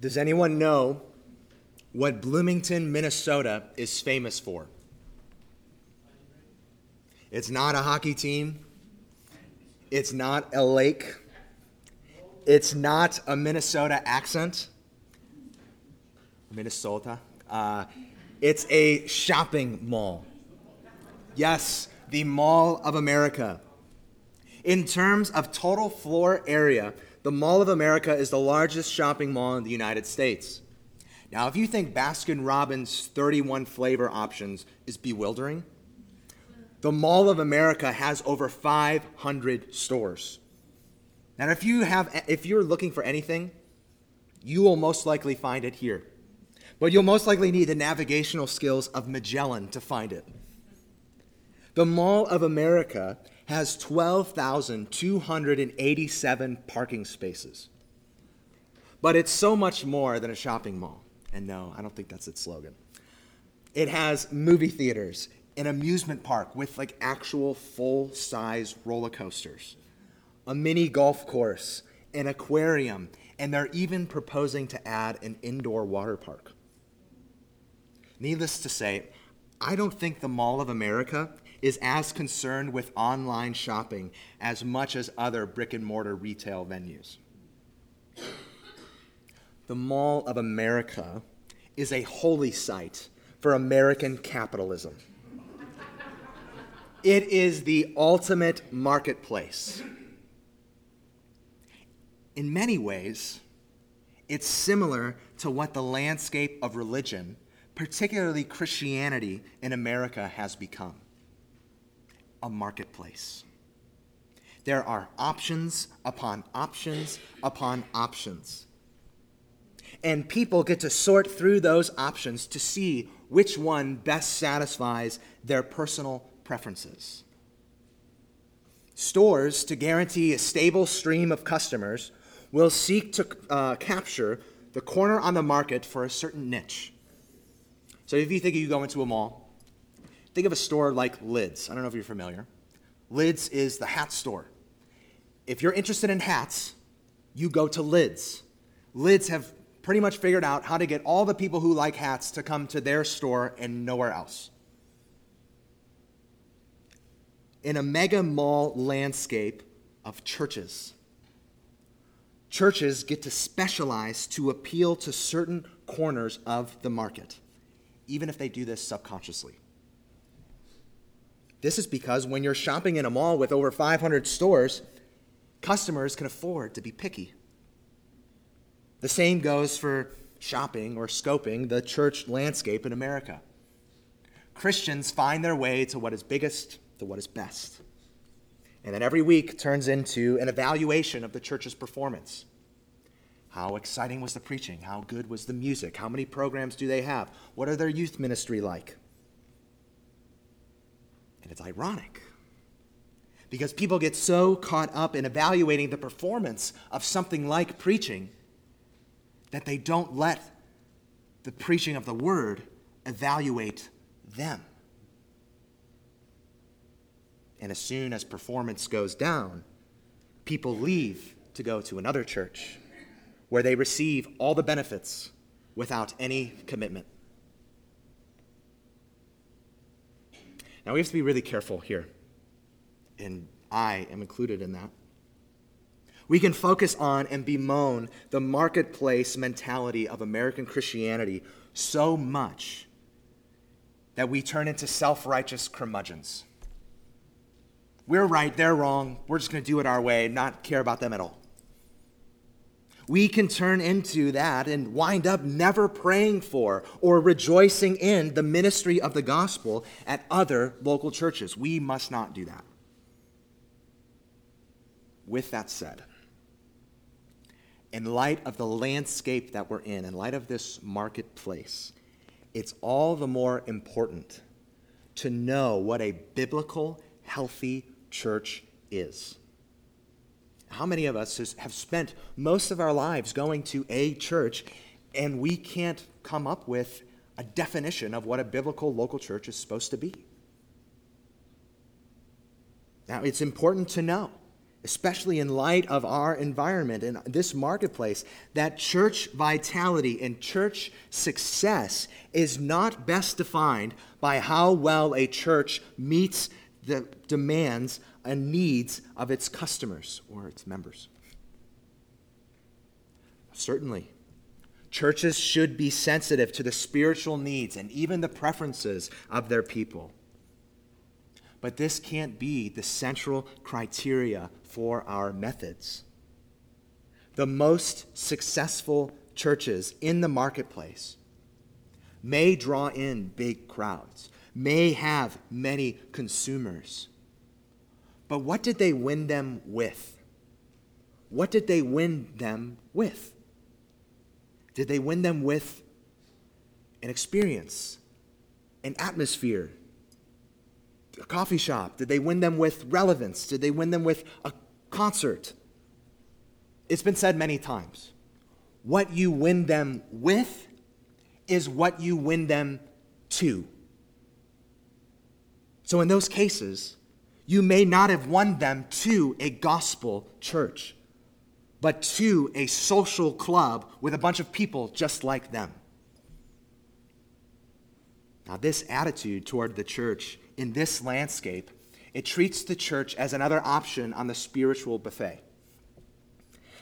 Does anyone know what Bloomington, Minnesota is famous for? It's not a hockey team. It's not a lake. It's not a Minnesota accent. Minnesota. Uh, it's a shopping mall. Yes, the Mall of America. In terms of total floor area, the Mall of America is the largest shopping mall in the United States. Now, if you think Baskin Robbins' 31 flavor options is bewildering, the Mall of America has over 500 stores. Now, if you have if you're looking for anything, you will most likely find it here. But you'll most likely need the navigational skills of Magellan to find it. The Mall of America has 12,287 parking spaces. But it's so much more than a shopping mall. And no, I don't think that's its slogan. It has movie theaters, an amusement park with like actual full size roller coasters, a mini golf course, an aquarium, and they're even proposing to add an indoor water park. Needless to say, I don't think the Mall of America is as concerned with online shopping as much as other brick and mortar retail venues. The Mall of America is a holy site for American capitalism. It is the ultimate marketplace. In many ways, it's similar to what the landscape of religion, particularly Christianity in America, has become a marketplace. There are options upon options upon options. And people get to sort through those options to see which one best satisfies their personal preferences. Stores, to guarantee a stable stream of customers, will seek to uh, capture the corner on the market for a certain niche. So if you think you go into a mall Think of a store like Lids. I don't know if you're familiar. Lids is the hat store. If you're interested in hats, you go to Lids. Lids have pretty much figured out how to get all the people who like hats to come to their store and nowhere else. In a mega mall landscape of churches, churches get to specialize to appeal to certain corners of the market, even if they do this subconsciously. This is because when you're shopping in a mall with over 500 stores, customers can afford to be picky. The same goes for shopping or scoping the church landscape in America. Christians find their way to what is biggest, to what is best. And then every week turns into an evaluation of the church's performance. How exciting was the preaching? How good was the music? How many programs do they have? What are their youth ministry like? And it's ironic because people get so caught up in evaluating the performance of something like preaching that they don't let the preaching of the word evaluate them. And as soon as performance goes down, people leave to go to another church where they receive all the benefits without any commitment. Now, we have to be really careful here, and I am included in that. We can focus on and bemoan the marketplace mentality of American Christianity so much that we turn into self righteous curmudgeons. We're right, they're wrong, we're just going to do it our way, not care about them at all we can turn into that and wind up never praying for or rejoicing in the ministry of the gospel at other local churches. We must not do that. With that said, in light of the landscape that we're in, in light of this marketplace, it's all the more important to know what a biblical, healthy church is. How many of us have spent most of our lives going to a church and we can't come up with a definition of what a biblical local church is supposed to be? Now, it's important to know, especially in light of our environment and this marketplace, that church vitality and church success is not best defined by how well a church meets the demands and needs of its customers or its members. Certainly, churches should be sensitive to the spiritual needs and even the preferences of their people. But this can't be the central criteria for our methods. The most successful churches in the marketplace may draw in big crowds, may have many consumers. But what did they win them with? What did they win them with? Did they win them with an experience, an atmosphere, a coffee shop? Did they win them with relevance? Did they win them with a concert? It's been said many times. What you win them with is what you win them to. So, in those cases, you may not have won them to a gospel church, but to a social club with a bunch of people just like them. Now, this attitude toward the church in this landscape, it treats the church as another option on the spiritual buffet.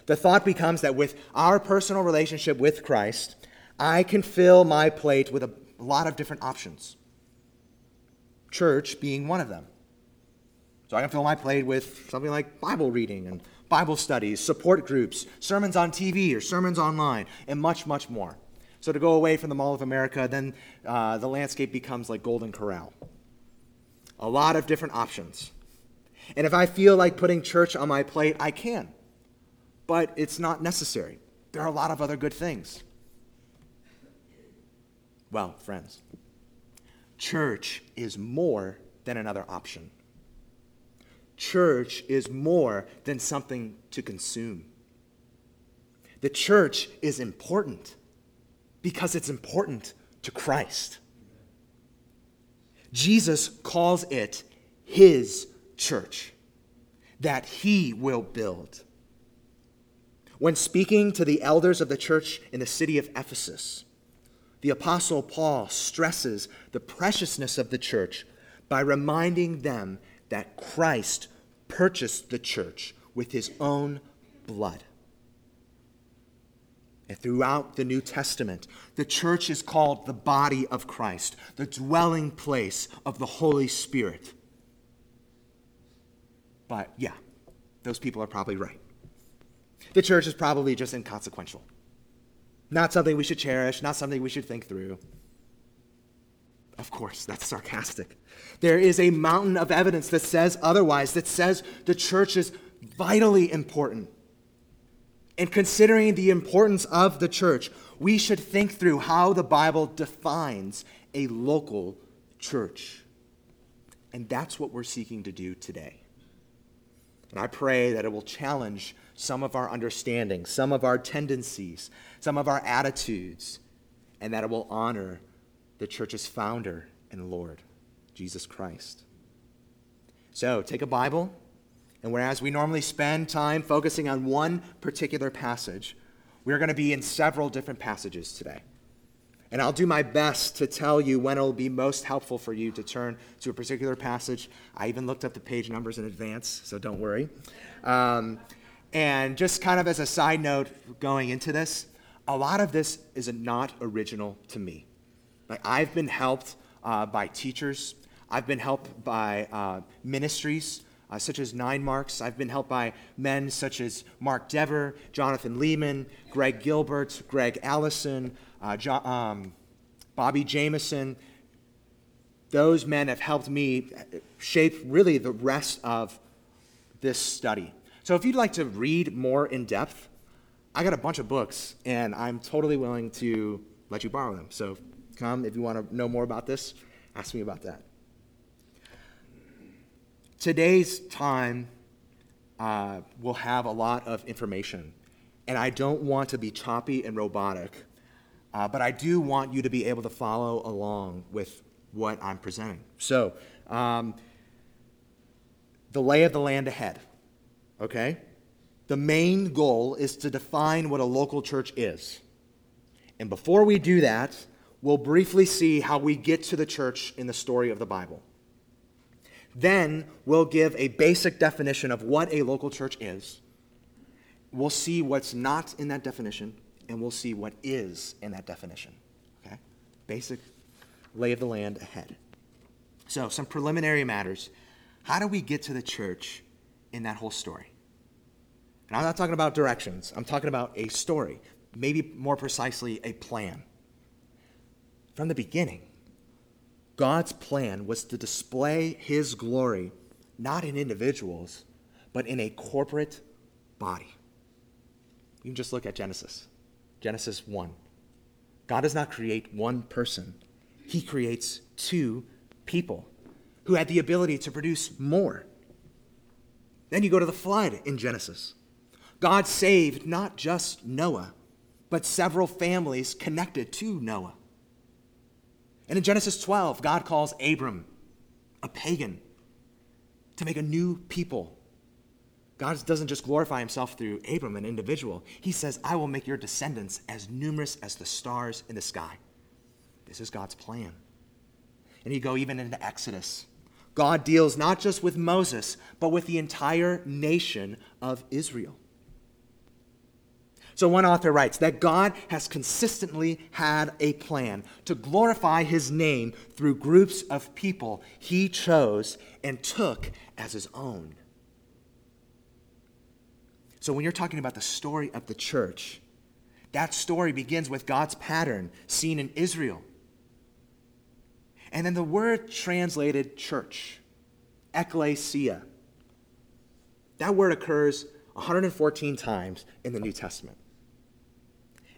The thought becomes that with our personal relationship with Christ, I can fill my plate with a lot of different options. Church being one of them. So I can fill my plate with something like Bible reading and Bible studies, support groups, sermons on TV or sermons online, and much, much more. So to go away from the Mall of America, then uh, the landscape becomes like Golden Corral. A lot of different options. And if I feel like putting church on my plate, I can. But it's not necessary. There are a lot of other good things. Well, friends, church is more than another option. Church is more than something to consume. The church is important because it's important to Christ. Jesus calls it his church that he will build. When speaking to the elders of the church in the city of Ephesus, the Apostle Paul stresses the preciousness of the church by reminding them that Christ purchased the church with his own blood. And throughout the New Testament, the church is called the body of Christ, the dwelling place of the Holy Spirit. But yeah, those people are probably right. The church is probably just inconsequential. Not something we should cherish, not something we should think through. Of course, that's sarcastic. There is a mountain of evidence that says otherwise, that says the church is vitally important. And considering the importance of the church, we should think through how the Bible defines a local church. And that's what we're seeking to do today. And I pray that it will challenge some of our understanding, some of our tendencies, some of our attitudes, and that it will honor the church's founder and Lord, Jesus Christ. So take a Bible, and whereas we normally spend time focusing on one particular passage, we're going to be in several different passages today. And I'll do my best to tell you when it'll be most helpful for you to turn to a particular passage. I even looked up the page numbers in advance, so don't worry. Um, and just kind of as a side note going into this, a lot of this is not original to me. Like I've been helped uh, by teachers, I've been helped by uh, ministries uh, such as Nine Marks. I've been helped by men such as Mark Dever, Jonathan Leeman, Greg Gilbert, Gregg Allison, uh, jo- um, Bobby Jamieson. Those men have helped me shape really the rest of this study. So if you'd like to read more in depth, I got a bunch of books, and I'm totally willing to let you borrow them. So come if you want to know more about this, ask me about that. Today's time uh, will have a lot of information, and I don't want to be choppy and robotic, uh, but I do want you to be able to follow along with what I'm presenting. So, um, the lay of the land ahead. okay? The main goal is to define what a local church is. And before we do that, we'll briefly see how we get to the church in the story of the Bible. Then we'll give a basic definition of what a local church is. We'll see what's not in that definition, and we'll see what is in that definition. Okay? Basic lay of the land ahead. So, some preliminary matters. How do we get to the church in that whole story? And I'm not talking about directions, I'm talking about a story, maybe more precisely, a plan. From the beginning, God's plan was to display his glory not in individuals, but in a corporate body. You can just look at Genesis. Genesis 1. God does not create one person, he creates two people who had the ability to produce more. Then you go to the flood in Genesis. God saved not just Noah, but several families connected to Noah. And in Genesis 12, God calls Abram, a pagan, to make a new people. God doesn't just glorify himself through Abram, an individual. He says, I will make your descendants as numerous as the stars in the sky. This is God's plan. And you go even into Exodus. God deals not just with Moses, but with the entire nation of Israel. So, one author writes that God has consistently had a plan to glorify his name through groups of people he chose and took as his own. So, when you're talking about the story of the church, that story begins with God's pattern seen in Israel. And then the word translated church, ecclesia, that word occurs 114 times in the New Testament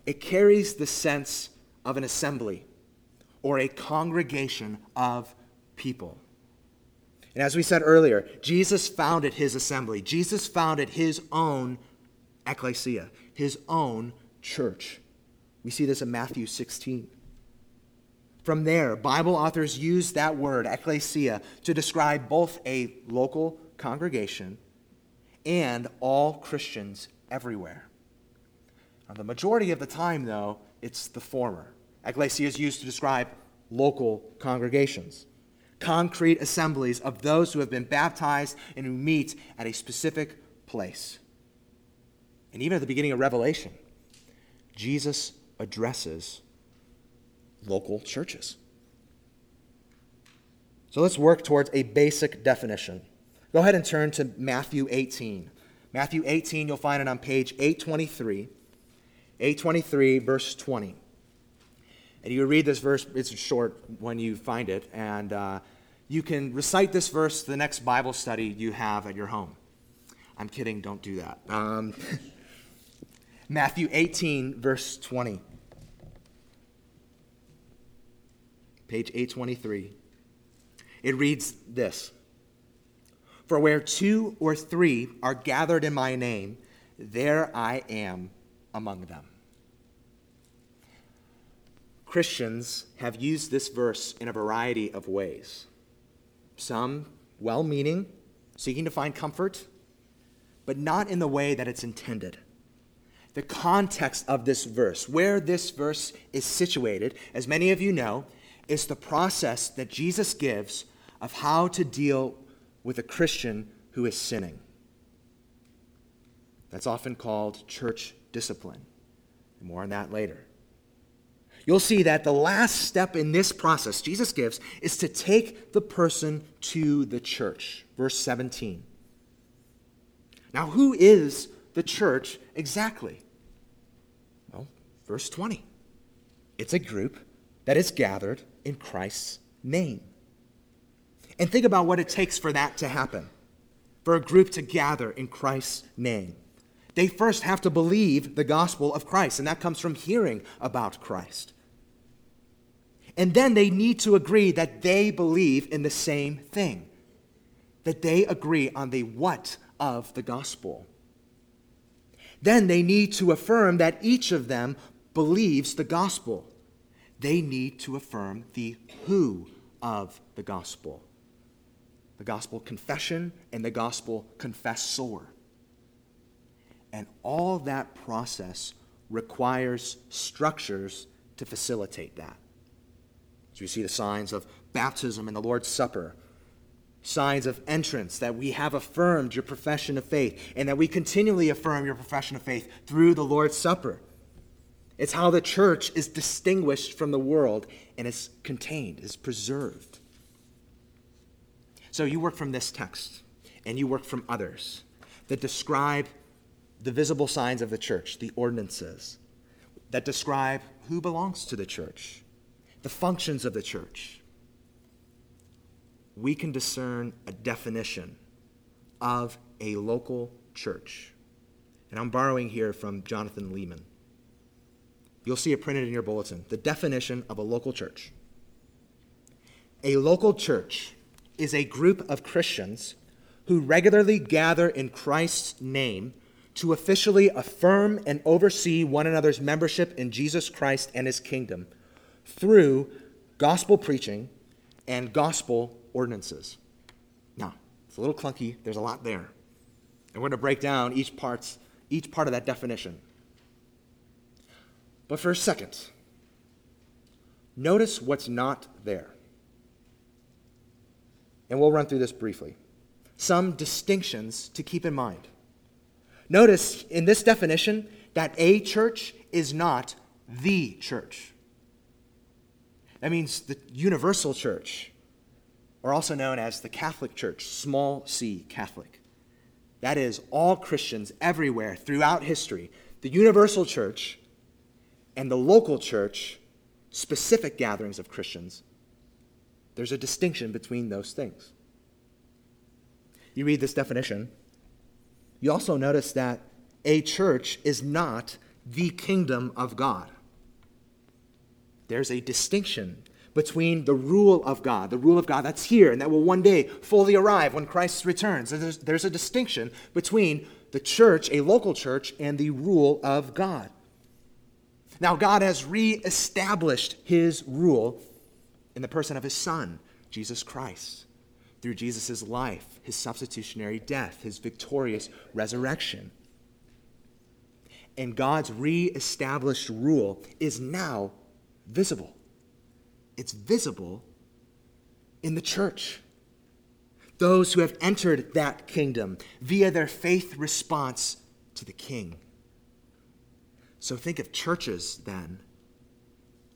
it carries the sense of an assembly or a congregation of people. And as we said earlier, Jesus founded his assembly. Jesus founded his own ecclesia, his own church. We see this in Matthew 16. From there, Bible authors use that word, ecclesia, to describe both a local congregation and all Christians everywhere. Now, the majority of the time, though, it's the former. Ecclesia is used to describe local congregations, concrete assemblies of those who have been baptized and who meet at a specific place. And even at the beginning of Revelation, Jesus addresses local churches. So let's work towards a basic definition. Go ahead and turn to Matthew 18. Matthew 18, you'll find it on page 823. 823, verse 20. And you read this verse, it's short when you find it, and uh, you can recite this verse the next Bible study you have at your home. I'm kidding, don't do that. Um, Matthew 18, verse 20. Page 823. It reads this For where two or three are gathered in my name, there I am among them. Christians have used this verse in a variety of ways. Some well meaning, seeking to find comfort, but not in the way that it's intended. The context of this verse, where this verse is situated, as many of you know, is the process that Jesus gives of how to deal with a Christian who is sinning. That's often called church discipline. More on that later. You'll see that the last step in this process Jesus gives is to take the person to the church. Verse 17. Now, who is the church exactly? Well, verse 20. It's a group that is gathered in Christ's name. And think about what it takes for that to happen for a group to gather in Christ's name they first have to believe the gospel of Christ, and that comes from hearing about Christ. And then they need to agree that they believe in the same thing, that they agree on the what of the gospel. Then they need to affirm that each of them believes the gospel. They need to affirm the who of the gospel the gospel confession and the gospel confessor. And all that process requires structures to facilitate that. So you see the signs of baptism and the Lord's Supper, signs of entrance that we have affirmed your profession of faith, and that we continually affirm your profession of faith through the Lord's Supper. It's how the church is distinguished from the world and is contained, is preserved. So you work from this text, and you work from others that describe the visible signs of the church, the ordinances, that describe who belongs to the church, the functions of the church. We can discern a definition of a local church. And I'm borrowing here from Jonathan Leeman. You'll see it printed in your bulletin the definition of a local church. A local church is a group of Christians who regularly gather in Christ's name to officially affirm and oversee one another's membership in Jesus Christ and his kingdom through gospel preaching and gospel ordinances. Now, it's a little clunky, there's a lot there. And we're going to break down each, parts, each part of that definition. But for a second, notice what's not there. And we'll run through this briefly. Some distinctions to keep in mind. Notice in this definition that a church is not the church. That means the universal church, or also known as the Catholic Church, small c Catholic. That is, all Christians everywhere throughout history. The universal church and the local church, specific gatherings of Christians, there's a distinction between those things. You read this definition, you also notice that a church is not the kingdom of God. There's a distinction between the rule of God, the rule of God that's here and that will one day fully arrive when Christ returns. There's, there's a distinction between the church, a local church, and the rule of God. Now, God has reestablished his rule in the person of his Son, Jesus Christ through Jesus' life, his substitutionary death, his victorious resurrection. And God's re-established rule is now visible. It's visible in the church. Those who have entered that kingdom via their faith response to the king. So think of churches then,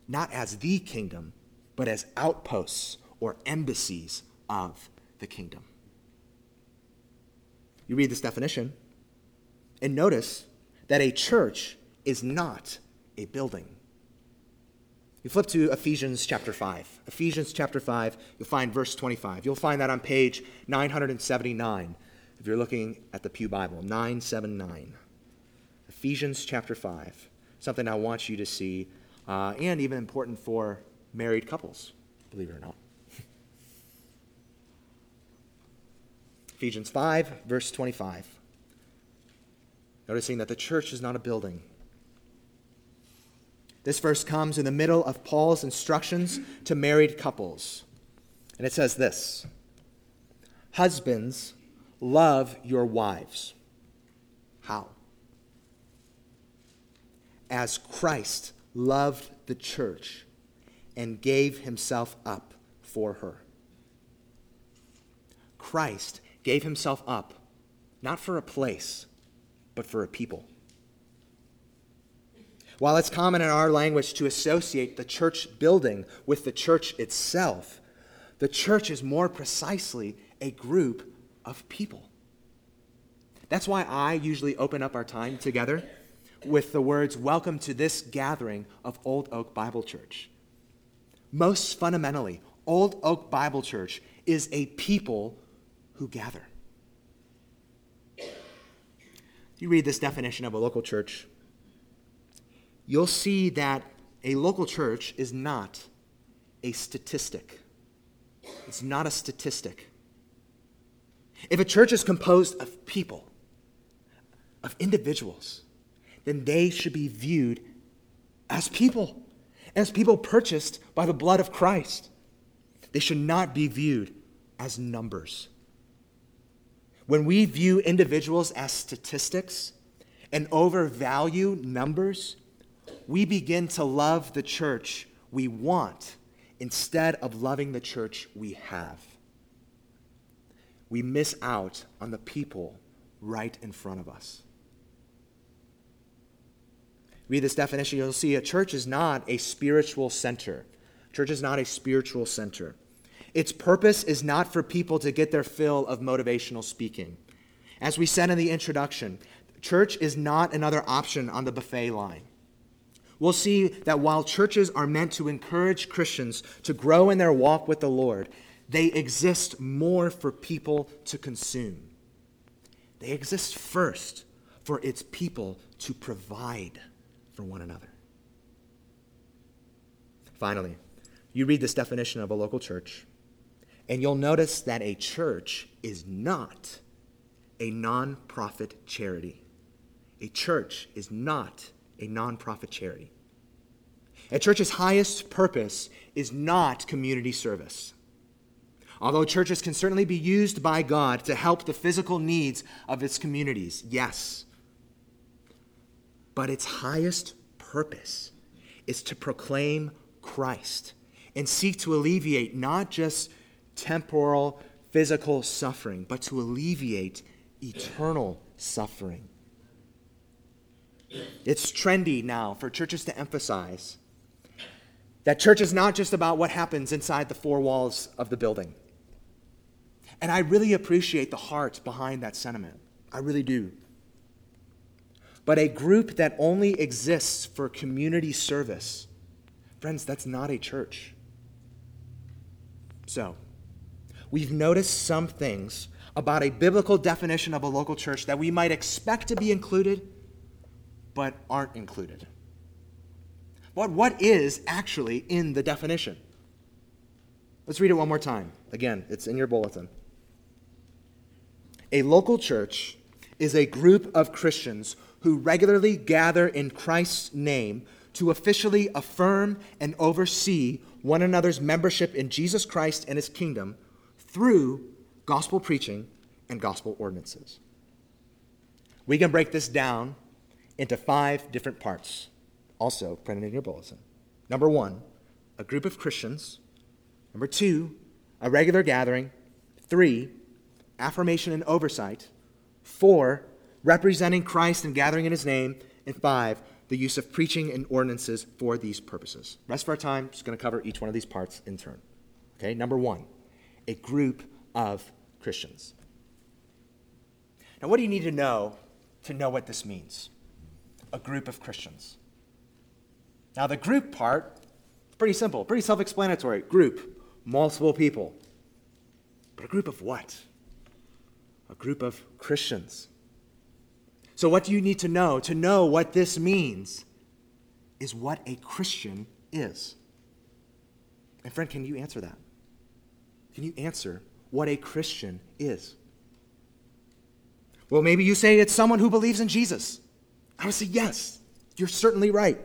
not as the kingdom, but as outposts or embassies of the kingdom. You read this definition and notice that a church is not a building. You flip to Ephesians chapter 5. Ephesians chapter 5, you'll find verse 25. You'll find that on page 979 if you're looking at the Pew Bible, 979. Ephesians chapter 5, something I want you to see, uh, and even important for married couples, believe it or not. Ephesians 5, verse 25. Noticing that the church is not a building. This verse comes in the middle of Paul's instructions to married couples. And it says this Husbands, love your wives. How? As Christ loved the church and gave himself up for her. Christ gave himself up, not for a place, but for a people. While it's common in our language to associate the church building with the church itself, the church is more precisely a group of people. That's why I usually open up our time together with the words, Welcome to this gathering of Old Oak Bible Church. Most fundamentally, Old Oak Bible Church is a people who gather. You read this definition of a local church, you'll see that a local church is not a statistic. It's not a statistic. If a church is composed of people, of individuals, then they should be viewed as people, as people purchased by the blood of Christ. They should not be viewed as numbers. When we view individuals as statistics and overvalue numbers, we begin to love the church we want instead of loving the church we have. We miss out on the people right in front of us. Read this definition, you'll see a church is not a spiritual center. Church is not a spiritual center. Its purpose is not for people to get their fill of motivational speaking. As we said in the introduction, church is not another option on the buffet line. We'll see that while churches are meant to encourage Christians to grow in their walk with the Lord, they exist more for people to consume. They exist first for its people to provide for one another. Finally, you read this definition of a local church, and you'll notice that a church is not a nonprofit charity. A church is not a nonprofit charity. A church's highest purpose is not community service. Although churches can certainly be used by God to help the physical needs of its communities, yes. But its highest purpose is to proclaim Christ and seek to alleviate not just temporal, physical suffering, but to alleviate eternal suffering. It's trendy now for churches to emphasize that church is not just about what happens inside the four walls of the building. And I really appreciate the heart behind that sentiment. I really do. But a group that only exists for community service, friends, that's not a church. So, we've noticed some things about a biblical definition of a local church that we might expect to be included, but aren't included. What, what is actually in the definition? Let's read it one more time. Again, it's in your bulletin. A local church is a group of Christians who regularly gather in Christ's name to officially affirm and oversee one another's membership in Jesus Christ and his kingdom through gospel preaching and gospel ordinances. We can break this down into five different parts also printed in your bulletin. Number one, a group of Christians. Number two, a regular gathering. Three, affirmation and oversight. Four, representing Christ and gathering in his name. And five, the use of preaching and ordinances for these purposes. Rest of our time is going to cover each one of these parts in turn. Okay, number one, a group of Christians. Now, what do you need to know to know what this means? A group of Christians. Now, the group part, pretty simple, pretty self explanatory. Group, multiple people. But a group of what? A group of Christians. So, what do you need to know? To know what this means is what a Christian is. And, friend, can you answer that? Can you answer what a Christian is? Well, maybe you say it's someone who believes in Jesus. I would say, yes, you're certainly right.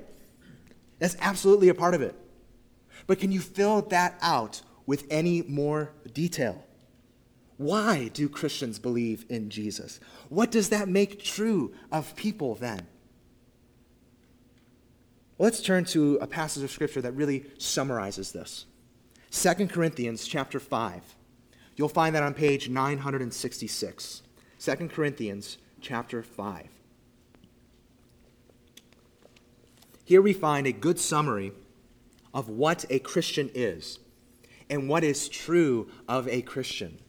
That's absolutely a part of it. But can you fill that out with any more detail? Why do Christians believe in Jesus? What does that make true of people then? Well, let's turn to a passage of scripture that really summarizes this. 2 Corinthians chapter 5. You'll find that on page 966. 2 Corinthians chapter 5. Here we find a good summary of what a Christian is and what is true of a Christian.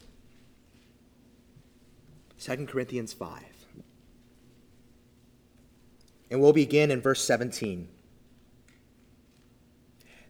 2 Corinthians 5. And we'll begin in verse 17.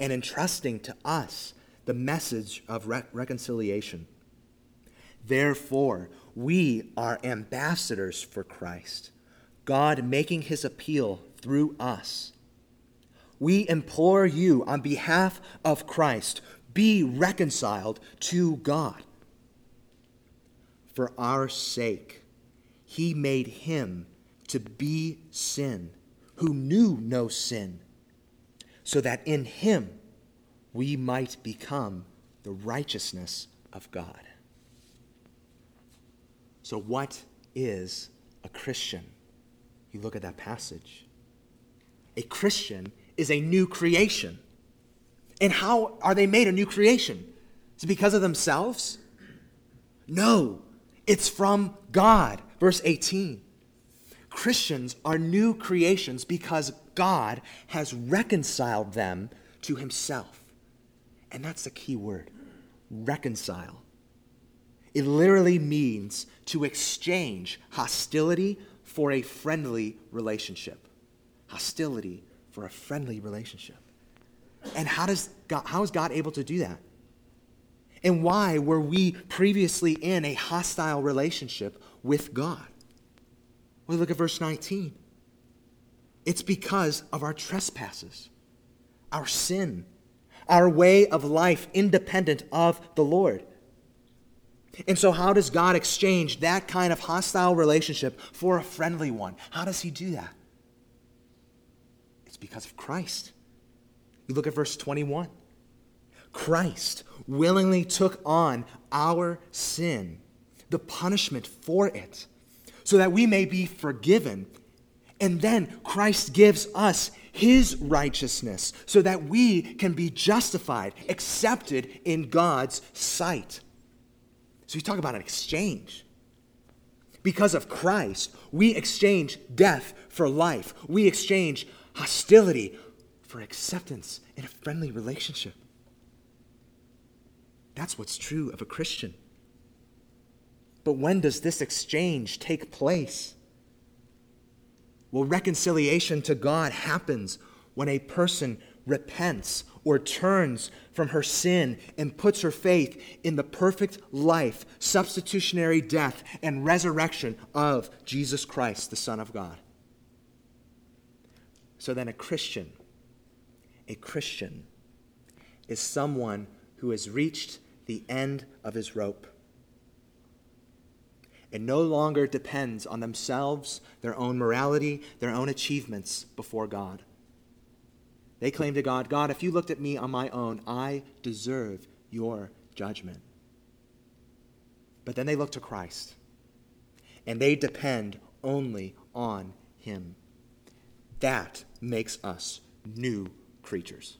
and entrusting to us the message of re- reconciliation. Therefore, we are ambassadors for Christ God making his appeal through us. We implore you on behalf of Christ, be reconciled to God. For our sake, he made him to be sin who knew no sin, so that in him we might become the righteousness of God. So, what is a Christian? You look at that passage. A Christian is a new creation. And how are they made a new creation? Is it because of themselves? No, it's from God. Verse 18. Christians are new creations because God has reconciled them to himself. And that's the key word reconcile. It literally means to exchange hostility for a friendly relationship. Hostility for a friendly relationship. And how, does God, how is God able to do that? And why were we previously in a hostile relationship with God? Well, look at verse 19. It's because of our trespasses, our sin, our way of life independent of the Lord. And so, how does God exchange that kind of hostile relationship for a friendly one? How does He do that? It's because of Christ. You look at verse 21. Christ willingly took on our sin, the punishment for it, so that we may be forgiven. And then Christ gives us his righteousness so that we can be justified, accepted in God's sight. So you talk about an exchange. Because of Christ, we exchange death for life. We exchange hostility for acceptance in a friendly relationship. That's what's true of a Christian. But when does this exchange take place? Well, reconciliation to God happens when a person repents or turns from her sin and puts her faith in the perfect life, substitutionary death, and resurrection of Jesus Christ, the Son of God. So then, a Christian, a Christian is someone who has reached the end of his rope and no longer depends on themselves, their own morality, their own achievements before God. They claim to God, God, if you looked at me on my own, I deserve your judgment. But then they look to Christ, and they depend only on Him. That makes us new creatures.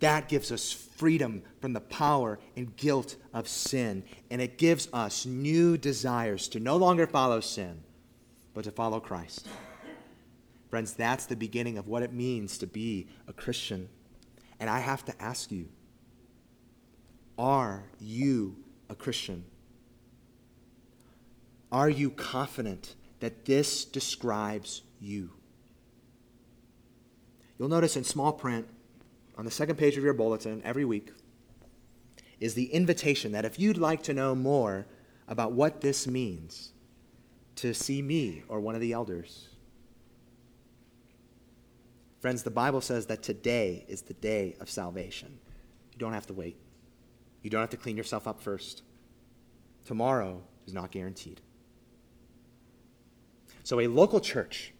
That gives us freedom from the power and guilt of sin. And it gives us new desires to no longer follow sin, but to follow Christ. Friends, that's the beginning of what it means to be a Christian. And I have to ask you are you a Christian? Are you confident that this describes you? You'll notice in small print on the second page of your bulletin every week is the invitation that if you'd like to know more about what this means, to see me or one of the elders. Friends, the Bible says that today is the day of salvation. You don't have to wait. You don't have to clean yourself up first. Tomorrow is not guaranteed. So, a local church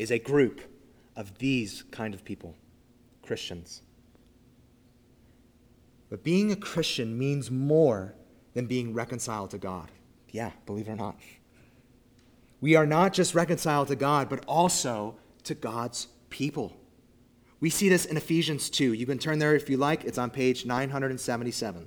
is a group of these kind of people. Christians. But being a Christian means more than being reconciled to God. Yeah, believe it or not. We are not just reconciled to God, but also to God's people. We see this in Ephesians 2. You can turn there if you like, it's on page 977.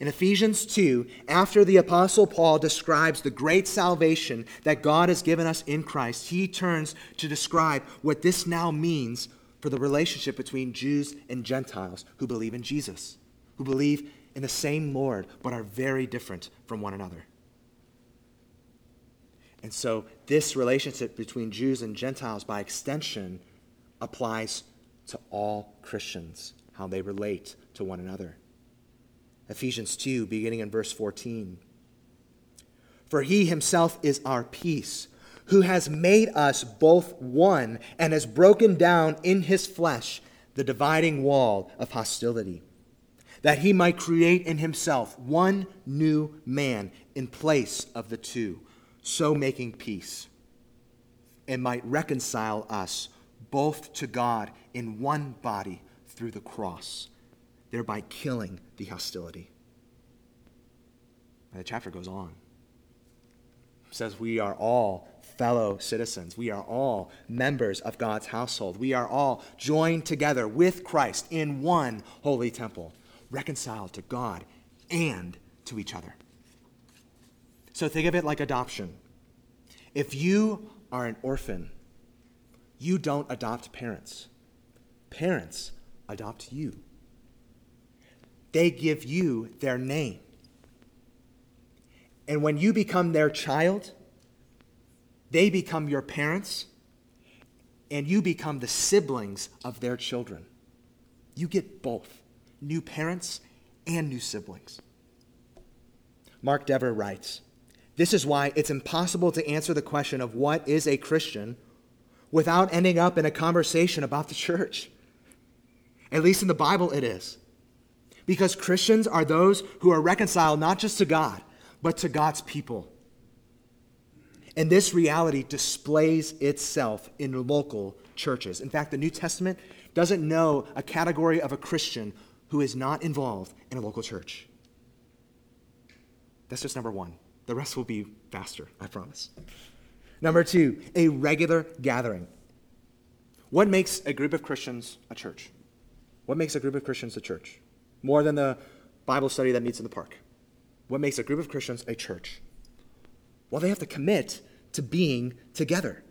In Ephesians 2, after the Apostle Paul describes the great salvation that God has given us in Christ, he turns to describe what this now means for the relationship between Jews and Gentiles who believe in Jesus, who believe in the same Lord, but are very different from one another. And so, this relationship between Jews and Gentiles, by extension, applies to all Christians, how they relate to one another. Ephesians 2, beginning in verse 14. For he himself is our peace, who has made us both one and has broken down in his flesh the dividing wall of hostility, that he might create in himself one new man in place of the two, so making peace, and might reconcile us both to God in one body through the cross, thereby killing the hostility. And the chapter goes on. It says we are all fellow citizens. We are all members of God's household. We are all joined together with Christ in one holy temple, reconciled to God and to each other. So think of it like adoption. If you are an orphan, you don't adopt parents. Parents adopt you. They give you their name. And when you become their child, they become your parents, and you become the siblings of their children. You get both new parents and new siblings. Mark Dever writes This is why it's impossible to answer the question of what is a Christian without ending up in a conversation about the church. At least in the Bible, it is. Because Christians are those who are reconciled not just to God, but to God's people. And this reality displays itself in local churches. In fact, the New Testament doesn't know a category of a Christian who is not involved in a local church. That's just number one. The rest will be faster, I promise. Number two, a regular gathering. What makes a group of Christians a church? What makes a group of Christians a church? More than the Bible study that meets in the park. What makes a group of Christians a church? Well, they have to commit to being together.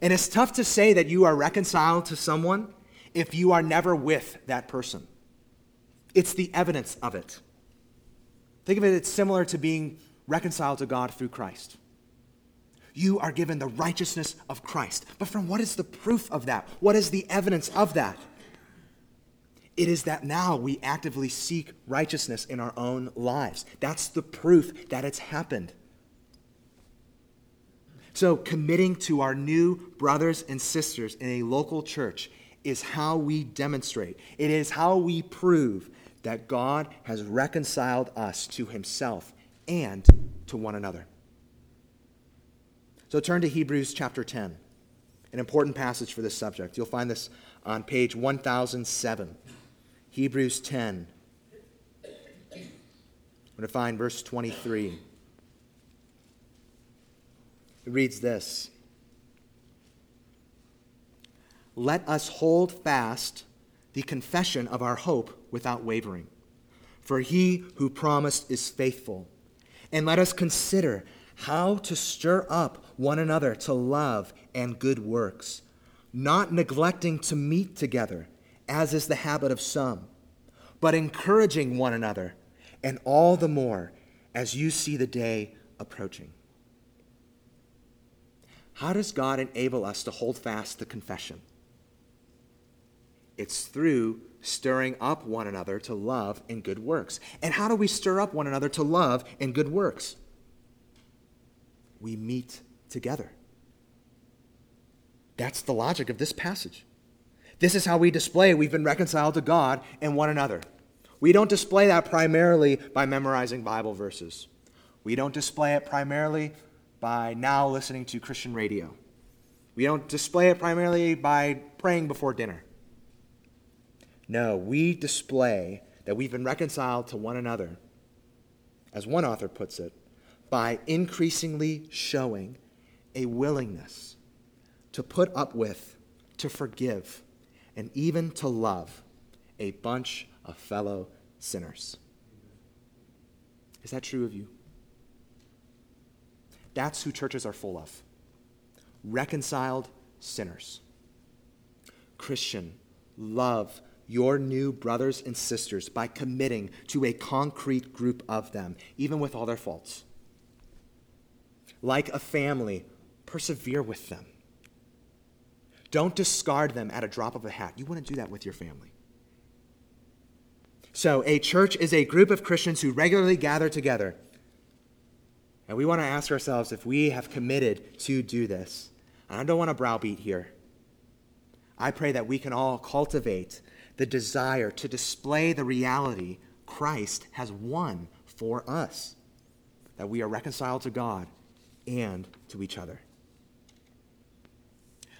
And it's tough to say that you are reconciled to someone if you are never with that person. It's the evidence of it. Think of it, it's similar to being reconciled to God through Christ. You are given the righteousness of Christ. But from what is the proof of that? What is the evidence of that? It is that now we actively seek righteousness in our own lives. That's the proof that it's happened. So, committing to our new brothers and sisters in a local church is how we demonstrate, it is how we prove that God has reconciled us to himself and to one another. So, turn to Hebrews chapter 10, an important passage for this subject. You'll find this on page 1007. Hebrews 10. I'm going to find verse 23. It reads this Let us hold fast the confession of our hope without wavering, for he who promised is faithful. And let us consider how to stir up one another to love and good works, not neglecting to meet together, as is the habit of some, but encouraging one another, and all the more as you see the day approaching. How does God enable us to hold fast the confession? It's through stirring up one another to love and good works. And how do we stir up one another to love and good works? We meet together. That's the logic of this passage. This is how we display we've been reconciled to God and one another. We don't display that primarily by memorizing Bible verses. We don't display it primarily by now listening to Christian radio. We don't display it primarily by praying before dinner. No, we display that we've been reconciled to one another, as one author puts it, by increasingly showing a willingness to put up with, to forgive, and even to love a bunch of fellow sinners. Is that true of you? That's who churches are full of reconciled sinners. Christian, love your new brothers and sisters by committing to a concrete group of them, even with all their faults. Like a family, persevere with them. Don't discard them at a drop of a hat. You wouldn't do that with your family. So, a church is a group of Christians who regularly gather together And we want to ask ourselves if we have committed to do this. And I don't want to browbeat here. I pray that we can all cultivate the desire to display the reality Christ has won for us, that we are reconciled to God and to each other.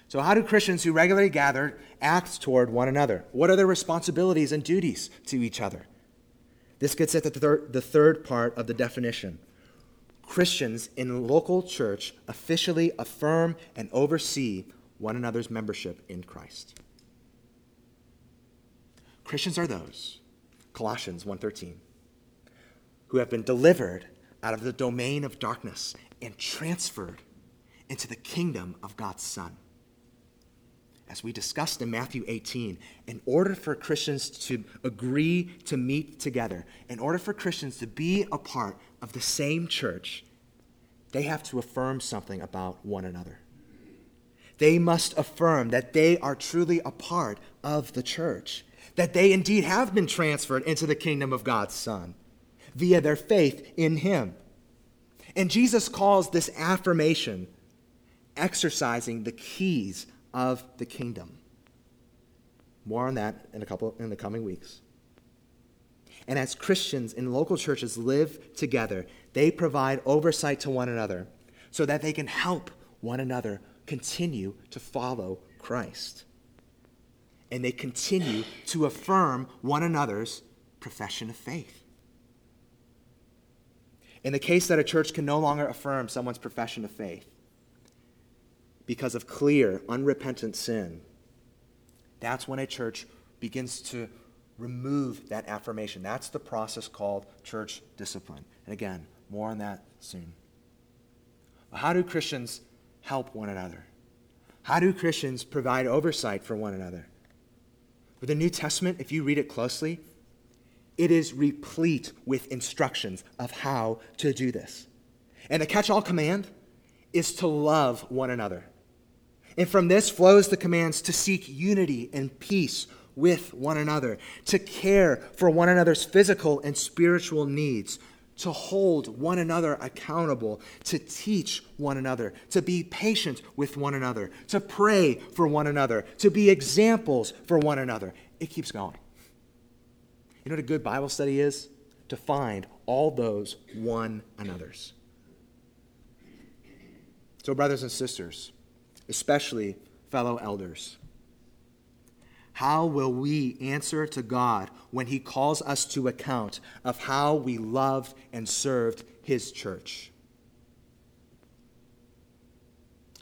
So, how do Christians who regularly gather act toward one another? What are their responsibilities and duties to each other? This gets at the, thir- the third part of the definition. Christians in local church officially affirm and oversee one another's membership in Christ. Christians are those, Colossians 1:13, who have been delivered out of the domain of darkness and transferred into the kingdom of God's Son as we discussed in Matthew 18, in order for Christians to agree to meet together, in order for Christians to be a part of the same church, they have to affirm something about one another. They must affirm that they are truly a part of the church, that they indeed have been transferred into the kingdom of God's Son via their faith in Him. And Jesus calls this affirmation exercising the keys of the kingdom. More on that in a couple in the coming weeks. And as Christians in local churches live together, they provide oversight to one another so that they can help one another continue to follow Christ. And they continue to affirm one another's profession of faith. In the case that a church can no longer affirm someone's profession of faith, because of clear, unrepentant sin, that's when a church begins to remove that affirmation. That's the process called church discipline. And again, more on that soon. How do Christians help one another? How do Christians provide oversight for one another? For the New Testament, if you read it closely, it is replete with instructions of how to do this. And the catch all command is to love one another. And from this flows the commands to seek unity and peace with one another, to care for one another's physical and spiritual needs, to hold one another accountable, to teach one another, to be patient with one another, to pray for one another, to be examples for one another. It keeps going. You know what a good Bible study is? To find all those one another's. So, brothers and sisters, especially fellow elders. How will we answer to God when He calls us to account of how we loved and served His church?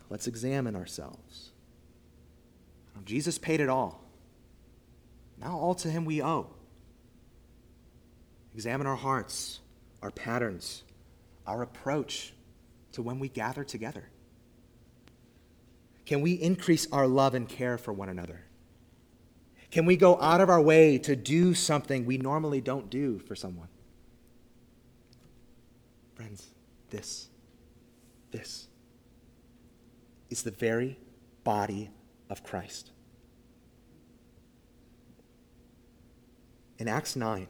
Let's examine ourselves. Jesus paid it all. Now all to Him we owe. Examine our hearts, our patterns, our approach to when we gather together. Can we increase our love and care for one another? Can we go out of our way to do something we normally don't do for someone? Friends, this, this is the very body of Christ. In Acts 9,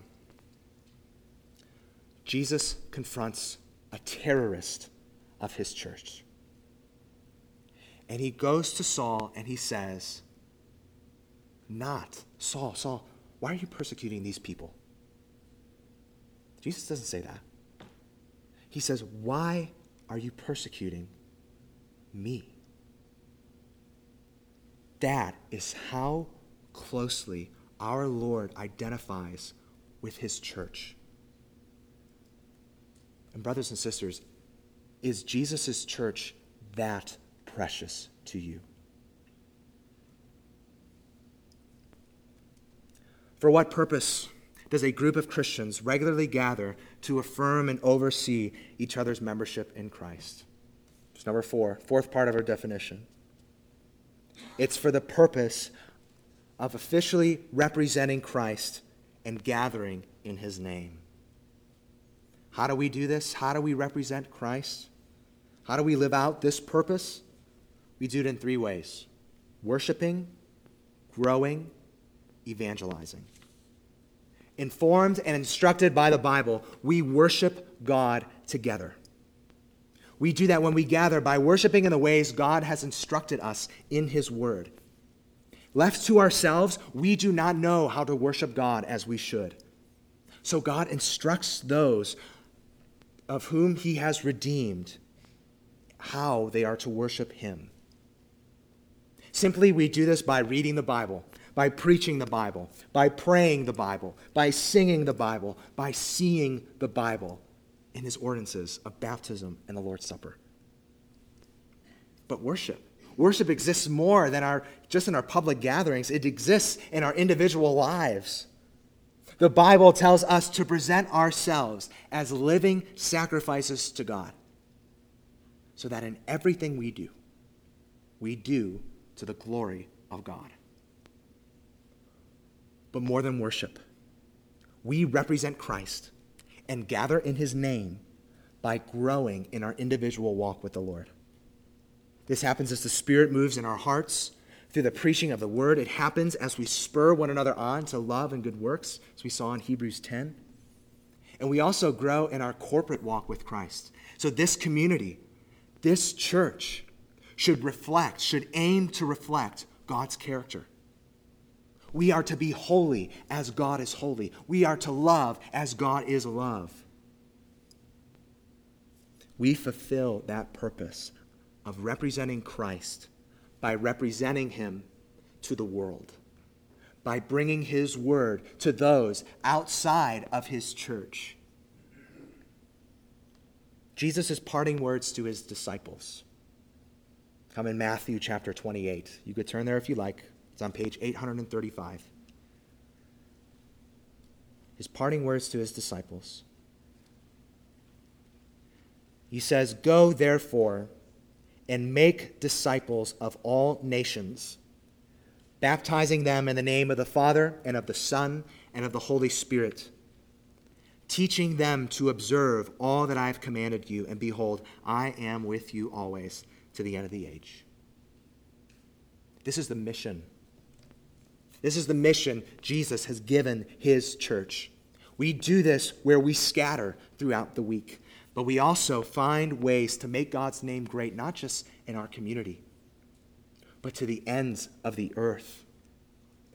Jesus confronts a terrorist of his church. And he goes to Saul and he says, Not, Saul, Saul, why are you persecuting these people? Jesus doesn't say that. He says, Why are you persecuting me? That is how closely our Lord identifies with his church. And, brothers and sisters, is Jesus' church that precious to you. For what purpose does a group of Christians regularly gather to affirm and oversee each other's membership in Christ? It's number four, fourth part of our definition. It's for the purpose of officially representing Christ and gathering in his name. How do we do this? How do we represent Christ? How do we live out this purpose? We do it in three ways worshiping, growing, evangelizing. Informed and instructed by the Bible, we worship God together. We do that when we gather by worshiping in the ways God has instructed us in His Word. Left to ourselves, we do not know how to worship God as we should. So God instructs those of whom He has redeemed how they are to worship Him. Simply, we do this by reading the Bible, by preaching the Bible, by praying the Bible, by singing the Bible, by seeing the Bible in His ordinances of baptism and the Lord's Supper. But worship. Worship exists more than our, just in our public gatherings, it exists in our individual lives. The Bible tells us to present ourselves as living sacrifices to God so that in everything we do, we do to the glory of God. But more than worship, we represent Christ and gather in his name by growing in our individual walk with the Lord. This happens as the Spirit moves in our hearts through the preaching of the word. It happens as we spur one another on to love and good works, as we saw in Hebrews 10. And we also grow in our corporate walk with Christ. So, this community, this church should reflect, should aim to reflect God's character. We are to be holy as God is holy. We are to love as God is love. We fulfill that purpose of representing Christ by representing him to the world, by bringing his word to those outside of his church. Jesus' parting words to his disciples come in Matthew chapter 28. You could turn there if you like, it's on page 835. His parting words to his disciples. He says, Go therefore and make disciples of all nations, baptizing them in the name of the Father and of the Son and of the Holy Spirit teaching them to observe all that I have commanded you, and behold, I am with you always to the end of the age. This is the mission. This is the mission Jesus has given his church. We do this where we scatter throughout the week, but we also find ways to make God's name great, not just in our community, but to the ends of the earth.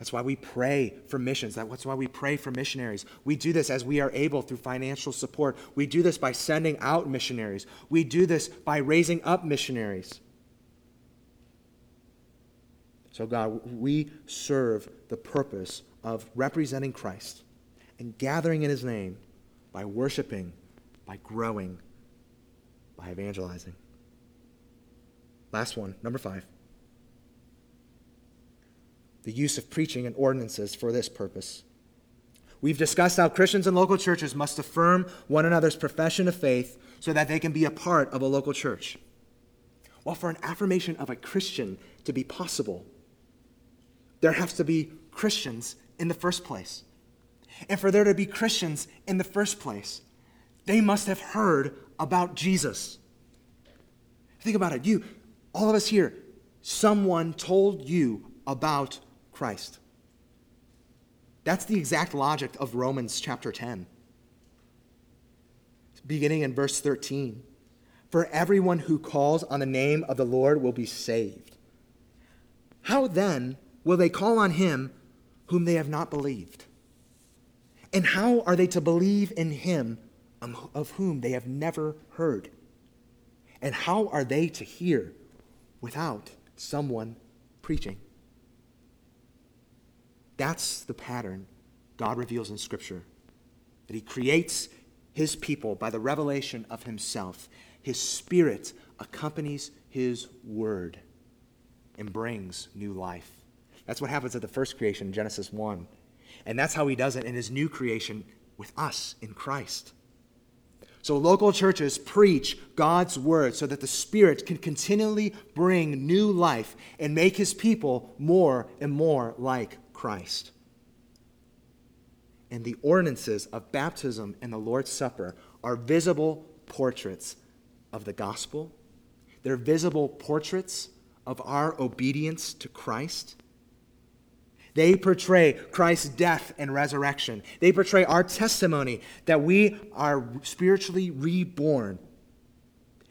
That's why we pray for missions. That's why we pray for missionaries. We do this as we are able through financial support. We do this by sending out missionaries. We do this by raising up missionaries. So, God, we serve the purpose of representing Christ and gathering in his name by worshiping, by growing, by evangelizing. Last one, number five the use of preaching and ordinances for this purpose. We've discussed how Christians and local churches must affirm one another's profession of faith so that they can be a part of a local church. Well, for an affirmation of a Christian to be possible, there has to be Christians in the first place. And for there to be Christians in the first place, they must have heard about Jesus. Think about it. You, all of us here, someone told you about Christ. That's the exact logic of Romans chapter 10. Beginning in verse 13. For everyone who calls on the name of the Lord will be saved. How then will they call on him whom they have not believed? And how are they to believe in him um, of whom they have never heard? And how are they to hear without someone preaching? That's the pattern God reveals in Scripture. That He creates His people by the revelation of Himself. His Spirit accompanies His Word and brings new life. That's what happens at the first creation, Genesis 1. And that's how He does it in His new creation with us in Christ. So, local churches preach God's word so that the Spirit can continually bring new life and make his people more and more like Christ. And the ordinances of baptism and the Lord's Supper are visible portraits of the gospel. They're visible portraits of our obedience to Christ. They portray Christ's death and resurrection. They portray our testimony that we are spiritually reborn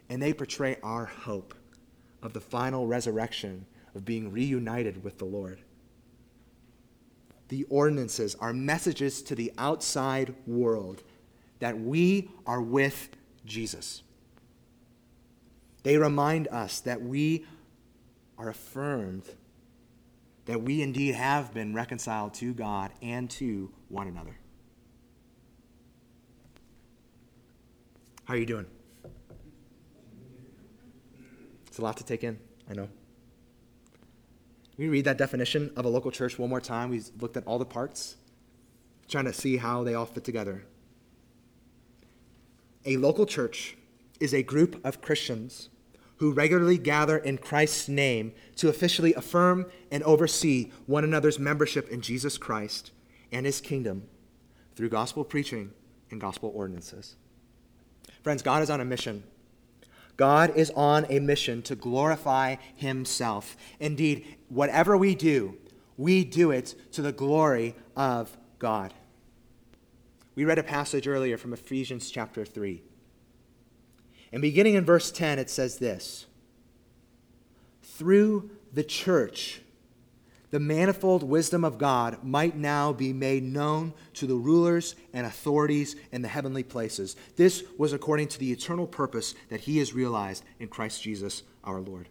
and they portray our hope of the final resurrection, of being reunited with the Lord. The ordinances are messages to the outside world that we are with Jesus. They remind us that we are affirmed that we indeed have been reconciled to God and to one another. How are you doing? It's a lot to take in, I know. We read that definition of a local church one more time. We looked at all the parts, trying to see how they all fit together. A local church is a group of Christians who regularly gather in Christ's name to officially affirm and oversee one another's membership in Jesus Christ and his kingdom through gospel preaching and gospel ordinances. Friends, God is on a mission. God is on a mission to glorify himself. Indeed, whatever we do, we do it to the glory of God. We read a passage earlier from Ephesians chapter 3. And beginning in verse 10, it says this Through the church, the manifold wisdom of God might now be made known to the rulers and authorities in the heavenly places. This was according to the eternal purpose that He has realized in Christ Jesus our Lord.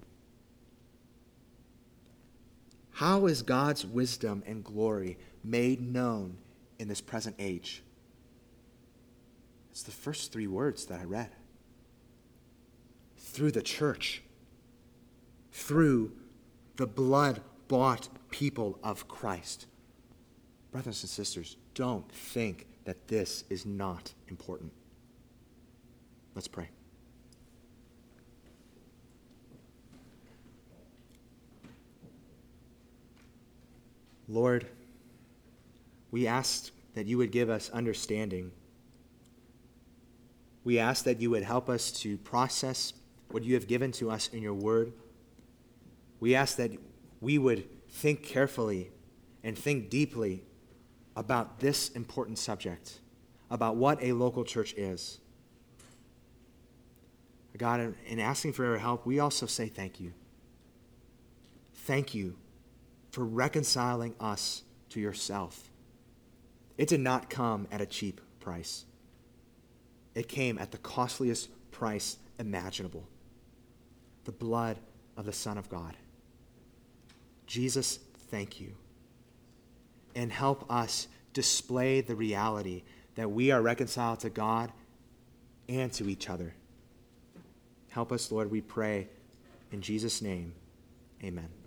How is God's wisdom and glory made known in this present age? It's the first three words that I read through the church, through the blood bought people of Christ. Brothers and sisters, don't think that this is not important. Let's pray. Lord, we ask that you would give us understanding. We ask that you would help us to process what you have given to us in your word. We ask that we would think carefully and think deeply about this important subject, about what a local church is. God, in asking for your help, we also say thank you. Thank you for reconciling us to yourself. It did not come at a cheap price, it came at the costliest price imaginable the blood of the Son of God. Jesus, thank you. And help us display the reality that we are reconciled to God and to each other. Help us, Lord, we pray. In Jesus' name, amen.